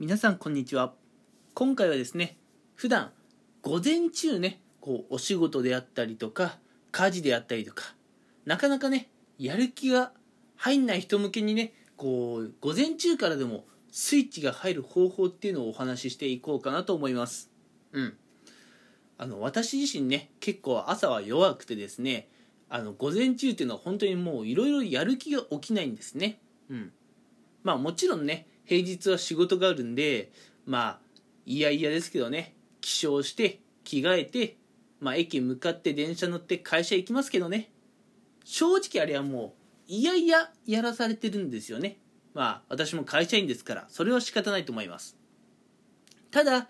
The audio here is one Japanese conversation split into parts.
皆さんこんにちは。今回はですね普段午前中ねこうお仕事であったりとか家事であったりとかなかなかねやる気が入んない人向けにねこう午前中からでもスイッチが入る方法っていうのをお話ししていこうかなと思います。うん。あの私自身ね結構朝は弱くてですねあの午前中っていうのは本当にもういろいろやる気が起きないんですね。うん。まあもちろんね平日は仕事があるんでまあいやいやですけどね。起床して着替えてまあ駅向かって電車乗って会社行きますけどね。正直あれはもういやいややらされてるんですよね。まあ私も会社員ですからそれは仕方ないと思います。ただ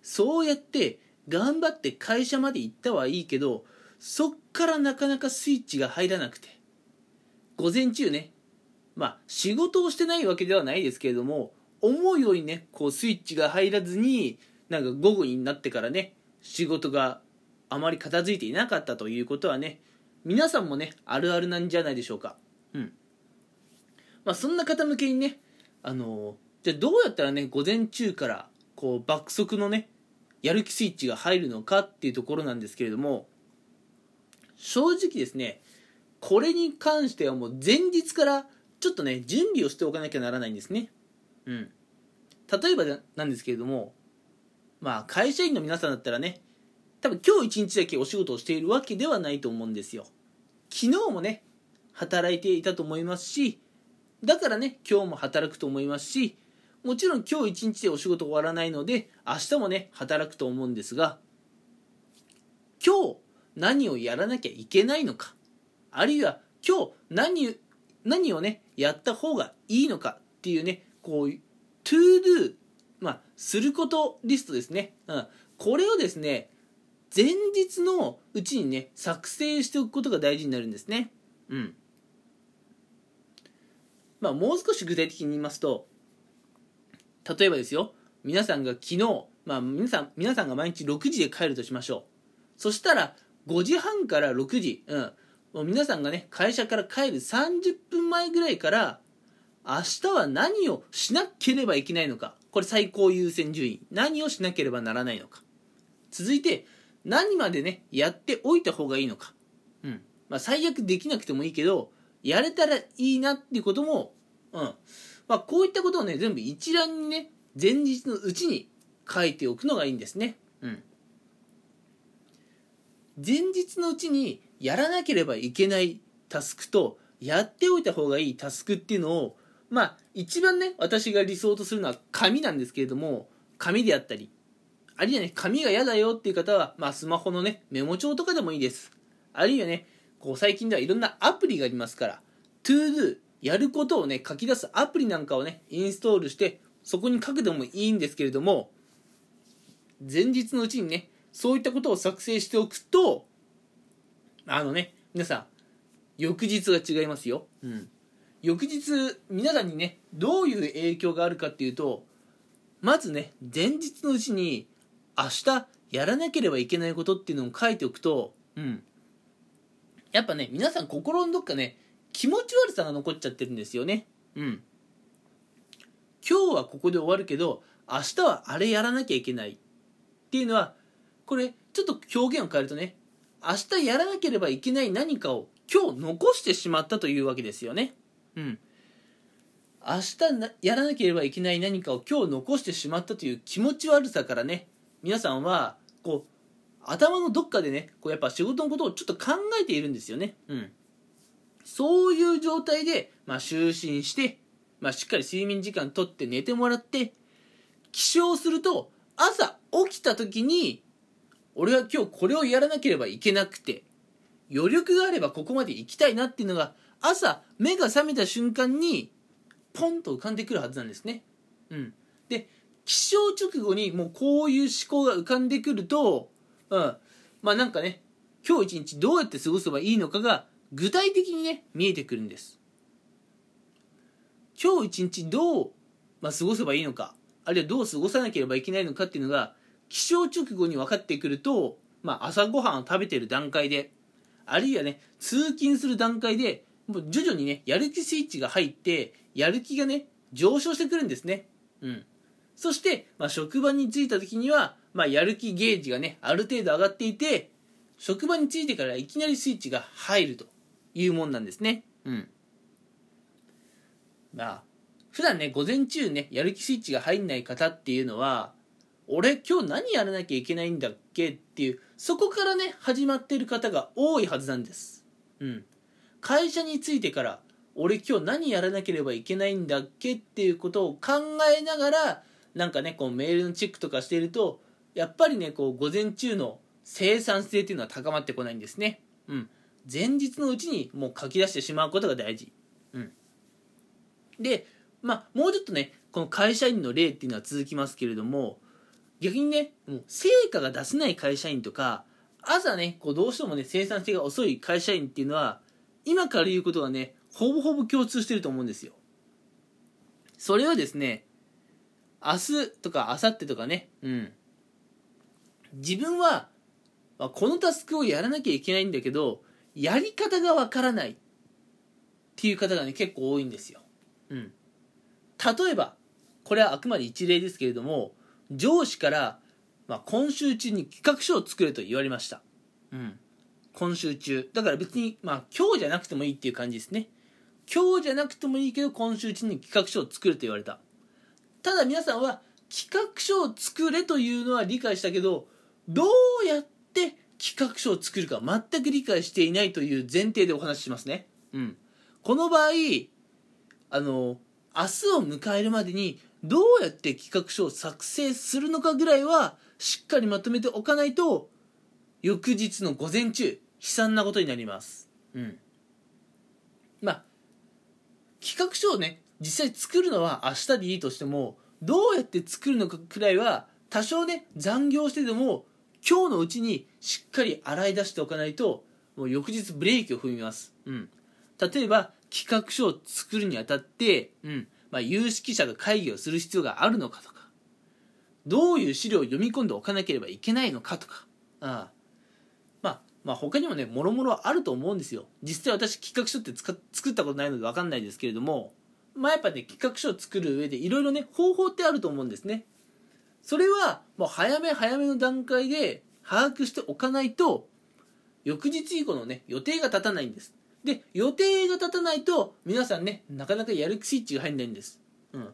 そうやって頑張って会社まで行ったはいいけどそっからなかなかスイッチが入らなくて。午前中ねまあ仕事をしてないわけではないですけれども思うようにねこうスイッチが入らずになんか午後になってからね仕事があまり片付いていなかったということはね皆さんもねあるあるなんじゃないでしょうか。うん。まあそんな方向けにねあのじゃあどうやったらね午前中からこう爆速のねやる気スイッチが入るのかっていうところなんですけれども正直ですねこれに関してはもう前日からちょっとね準備をしておかなきゃならないんですね。うん。例えばなんですけれどもまあ会社員の皆さんだったらね多分今日一日だけお仕事をしているわけではないと思うんですよ。昨日もね働いていたと思いますしだからね今日も働くと思いますしもちろん今日一日でお仕事終わらないので明日もね働くと思うんですが今日何をやらなきゃいけないのかあるいは今日何何をねやった方がいいのかっていうねこう to do まあすることリストですね、うん、これをですね前日のうちにね作成しておくことが大事になるんですね。うん。まあもう少し具体的に言いますと例えばですよ。皆さんが昨日まあ皆さん皆さんが毎日6時で帰るとしましょう。そしたら5時半から6時、うん、もう皆さんがね会社から帰る30分前ぐらいから明日は何をしなければいけないのか。これ最高優先順位。何をしなければならないのか。続いて何までねやっておいた方がいいのか、うん。まあ、最悪できなくてもいいけどやれたらいいなっていうことも、うん。まあ、こういったことをね全部一覧にね前日のうちに書いておくのがいいんですね、うん、前日のうちにやらなければいけないタスクとやっておいた方がいいタスクっていうのをまあ一番ね私が理想とするのは紙なんですけれども紙であったりあるいはね紙が嫌だよっていう方は、まあ、スマホのねメモ帳とかでもいいです。あるいはねこう最近ではいろんなアプリがありますから ToDo やることをね書き出すアプリなんかをねインストールしてそこに書くでもいいんですけれども前日のうちにねそういったことを作成しておくとあのね皆さん翌日が違いますよ、うん、翌日皆さんにねどういう影響があるかっていうとまずね前日のうちに明日やらなければいけないことっていうのを書いておくと、うん、やっぱね皆さん心のどっかね気持ち悪さが残っちゃってるんですよね。うん。今日はここで終わるけど明日はあれやらなきゃいけないっていうのはこれちょっと表現を変えるとね明日やらなければいけない何かを今日残してしまったというわけですよね。うん。明日やらなければいけない何かを今日残してしまったという気持ち悪さからね。皆さんはこう頭のどっかでねこうやっぱ仕事のことをちょっと考えているんですよね。うん。そういう状態で、まあ、就寝して、まあ、しっかり睡眠時間とって寝てもらって起床すると朝起きた時に俺は今日これをやらなければいけなくて余力があればここまで行きたいなっていうのが朝目が覚めた瞬間にポンと浮かんでくるはずなんですね。うん、で起床直後にもうこういう思考が浮かんでくると、うん、まあなんかね今日一日どうやって過ごせばいいのかが具体的にね見えてくるんです。今日一日どう、まあ、過ごせばいいのかあるいはどう過ごさなければいけないのかっていうのが起床直後に分かってくると、まあ、朝ごはんを食べてる段階であるいはね通勤する段階でもう徐々にねやる気スイッチが入ってやる気がね上昇してくるんですねうんそして、まあ、職場に着いた時には、まあ、やる気ゲージがね、ある程度上がっていて、職場に着いてからいきなりスイッチが入るというもんなんですね。うん。まあ、普段ね、午前中ね、やる気スイッチが入んない方っていうのは、俺今日何やらなきゃいけないんだっけっていう、そこからね、始まってる方が多いはずなんです。うん。会社に着いてから、俺今日何やらなければいけないんだっけっていうことを考えながら、なんかね、こうメールのチェックとかしていると、やっぱりね、こう午前中の生産性っていうのは高まってこないんですね。うん。前日のうちにもう書き出してしまうことが大事。うん。で、まあ、もうちょっとね、この会社員の例っていうのは続きますけれども、逆にね、もう成果が出せない会社員とか、朝ね、こうどうしてもね、生産性が遅い会社員っていうのは、今から言うことはね、ほぼほぼ共通してると思うんですよ。それはですね、明日とか明後日とかね、うん。自分は、まあこのタスクをやらなきゃいけないんだけど、やり方がわからないっていう方がね、結構多いんですよ。うん。例えば、これはあくまで一例ですけれども、上司から、まあ、今週中に企画書を作れと言われました。うん。今週中。だから別に、まあ、今日じゃなくてもいいっていう感じですね。今日じゃなくてもいいけど、今週中に企画書を作ると言われた。ただ皆さんは、企画書を作れというのは理解したけど、どうやって企画書を作るか全く理解していないという前提でお話ししますね。うん。この場合、あの、明日を迎えるまでにどうやって企画書を作成するのかぐらいはしっかりまとめておかないと翌日の午前中悲惨なことになります。うん。まあ企画書をね実際作るのは明日でいいとしてもどうやって作るのかくらいは多少ね残業してでも今日のうちにしっかり洗い出しておかないともう翌日ブレーキを踏みます。うん。例えば企画書を作るにあたって、うん。まあ、有識者が会議をする必要があるのかとかどういう資料を読み込んでおかなければいけないのかとかああ。まあまあ他にもねもろもろあると思うんですよ。実際私企画書って作ったことないので分かんないですけれどもまあやっぱね企画書を作る上でいろいろね方法ってあると思うんですね。それはもう早め早めの段階で把握しておかないと翌日以降のね予定が立たないんです。で予定が立たないと皆さんねなかなかやる気スイッチが入んないんです。うん。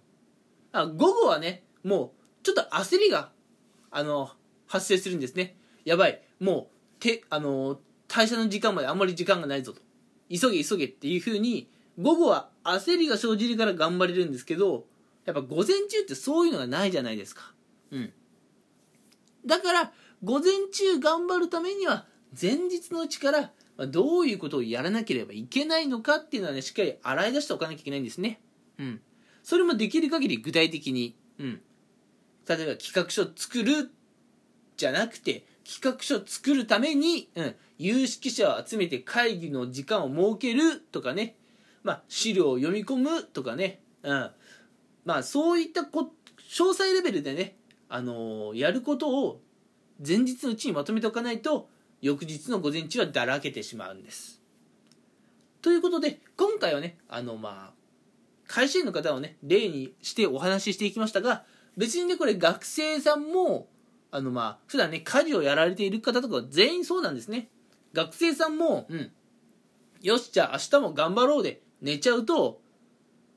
あ午後はねもうちょっと焦りがあの発生するんですね。やばい。もうてあの退社の時間まであんまり時間がないぞと。急げ急げっていう風に午後は焦りが生じるから頑張れるんですけどやっぱ午前中ってそういうのがないじゃないですか。うん。だから午前中頑張るためには前日のうちからどういうことをやらなければいけないのかっていうのはねしっかり洗い出しておかなきゃいけないんですね。うん。それもできる限り具体的にうん。例えば企画書作るじゃなくて企画書作るために、うん、有識者を集めて会議の時間を設けるとかね、まあ、資料を読み込むとかね、うん、まあそういったこ詳細レベルでね、あのーやることを前日のうちにまとめておかないと翌日の午前中はだらけてしまうんです。ということで今回はねあのまあ会社員の方をね例にしてお話ししていきましたが別にねこれ学生さんもあのまあ普段ね家事をやられている方とかは全員そうなんですね。学生さんもうんよしじゃあ明日も頑張ろうで寝ちゃうと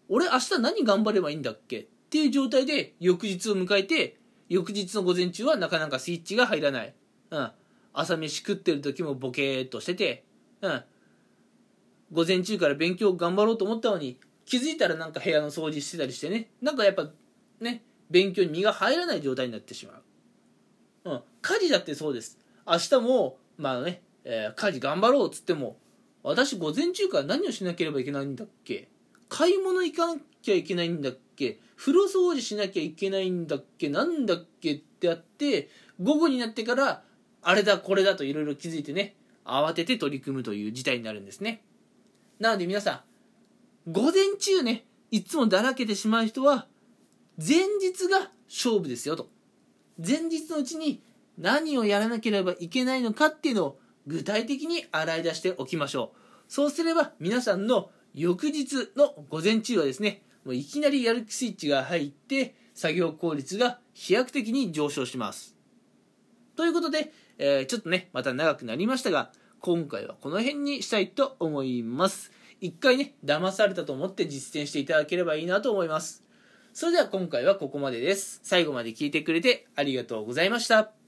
俺明日何頑張ればいいんだっけ？っていう状態で翌日を迎えて翌日の午前中はなかなかスイッチが入らない、うん、朝飯食ってる時もボケーっとしてて、うん、午前中から勉強頑張ろうと思ったのに気づいたらなんか部屋の掃除してたりしてね。なんかやっぱね勉強に身が入らない状態になってしまう、うん、家事だってそうです。明日もまあね、えー家事頑張ろうっつっても私午前中から何をしなければいけないんだっけ？買い物行かなきゃいけないんだっけ？風呂掃除しなきゃいけないんだっけ？なんだっけ？ってやって午後になってからあれだこれだといろいろ気づいてね慌てて取り組むという事態になるんですね。なので皆さん午前中ねいつもだらけてしまう人は前日が勝負ですよと。前日のうちに何をやらなければいけないのかっていうのを具体的に洗い出しておきましょう。そうすれば皆さんの翌日の午前中はですねもういきなりやる気スイッチが入って作業効率が飛躍的に上昇します。ということで、えー、ちょっとねまた長くなりましたが今回はこの辺にしたいと思います。一回ね騙されたと思って実践していただければいいなと思います。それでは今回はここまでです。最後まで聞いてくれてありがとうございました。